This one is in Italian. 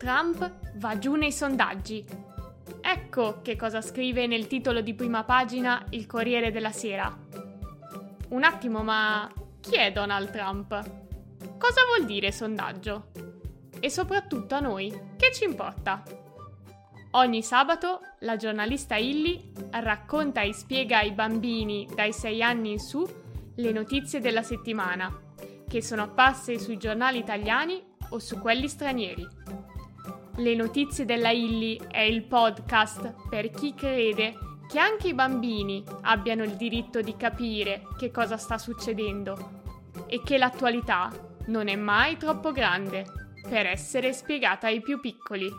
Trump va giù nei sondaggi. Ecco che cosa scrive nel titolo di prima pagina il Corriere della Sera. Un attimo, ma chi è Donald Trump? Cosa vuol dire sondaggio? E soprattutto a noi, che ci importa? Ogni sabato la giornalista Illy racconta e spiega ai bambini dai 6 anni in su le notizie della settimana, che sono apparse sui giornali italiani o su quelli stranieri. Le notizie della Illy è il podcast per chi crede che anche i bambini abbiano il diritto di capire che cosa sta succedendo e che l'attualità non è mai troppo grande per essere spiegata ai più piccoli.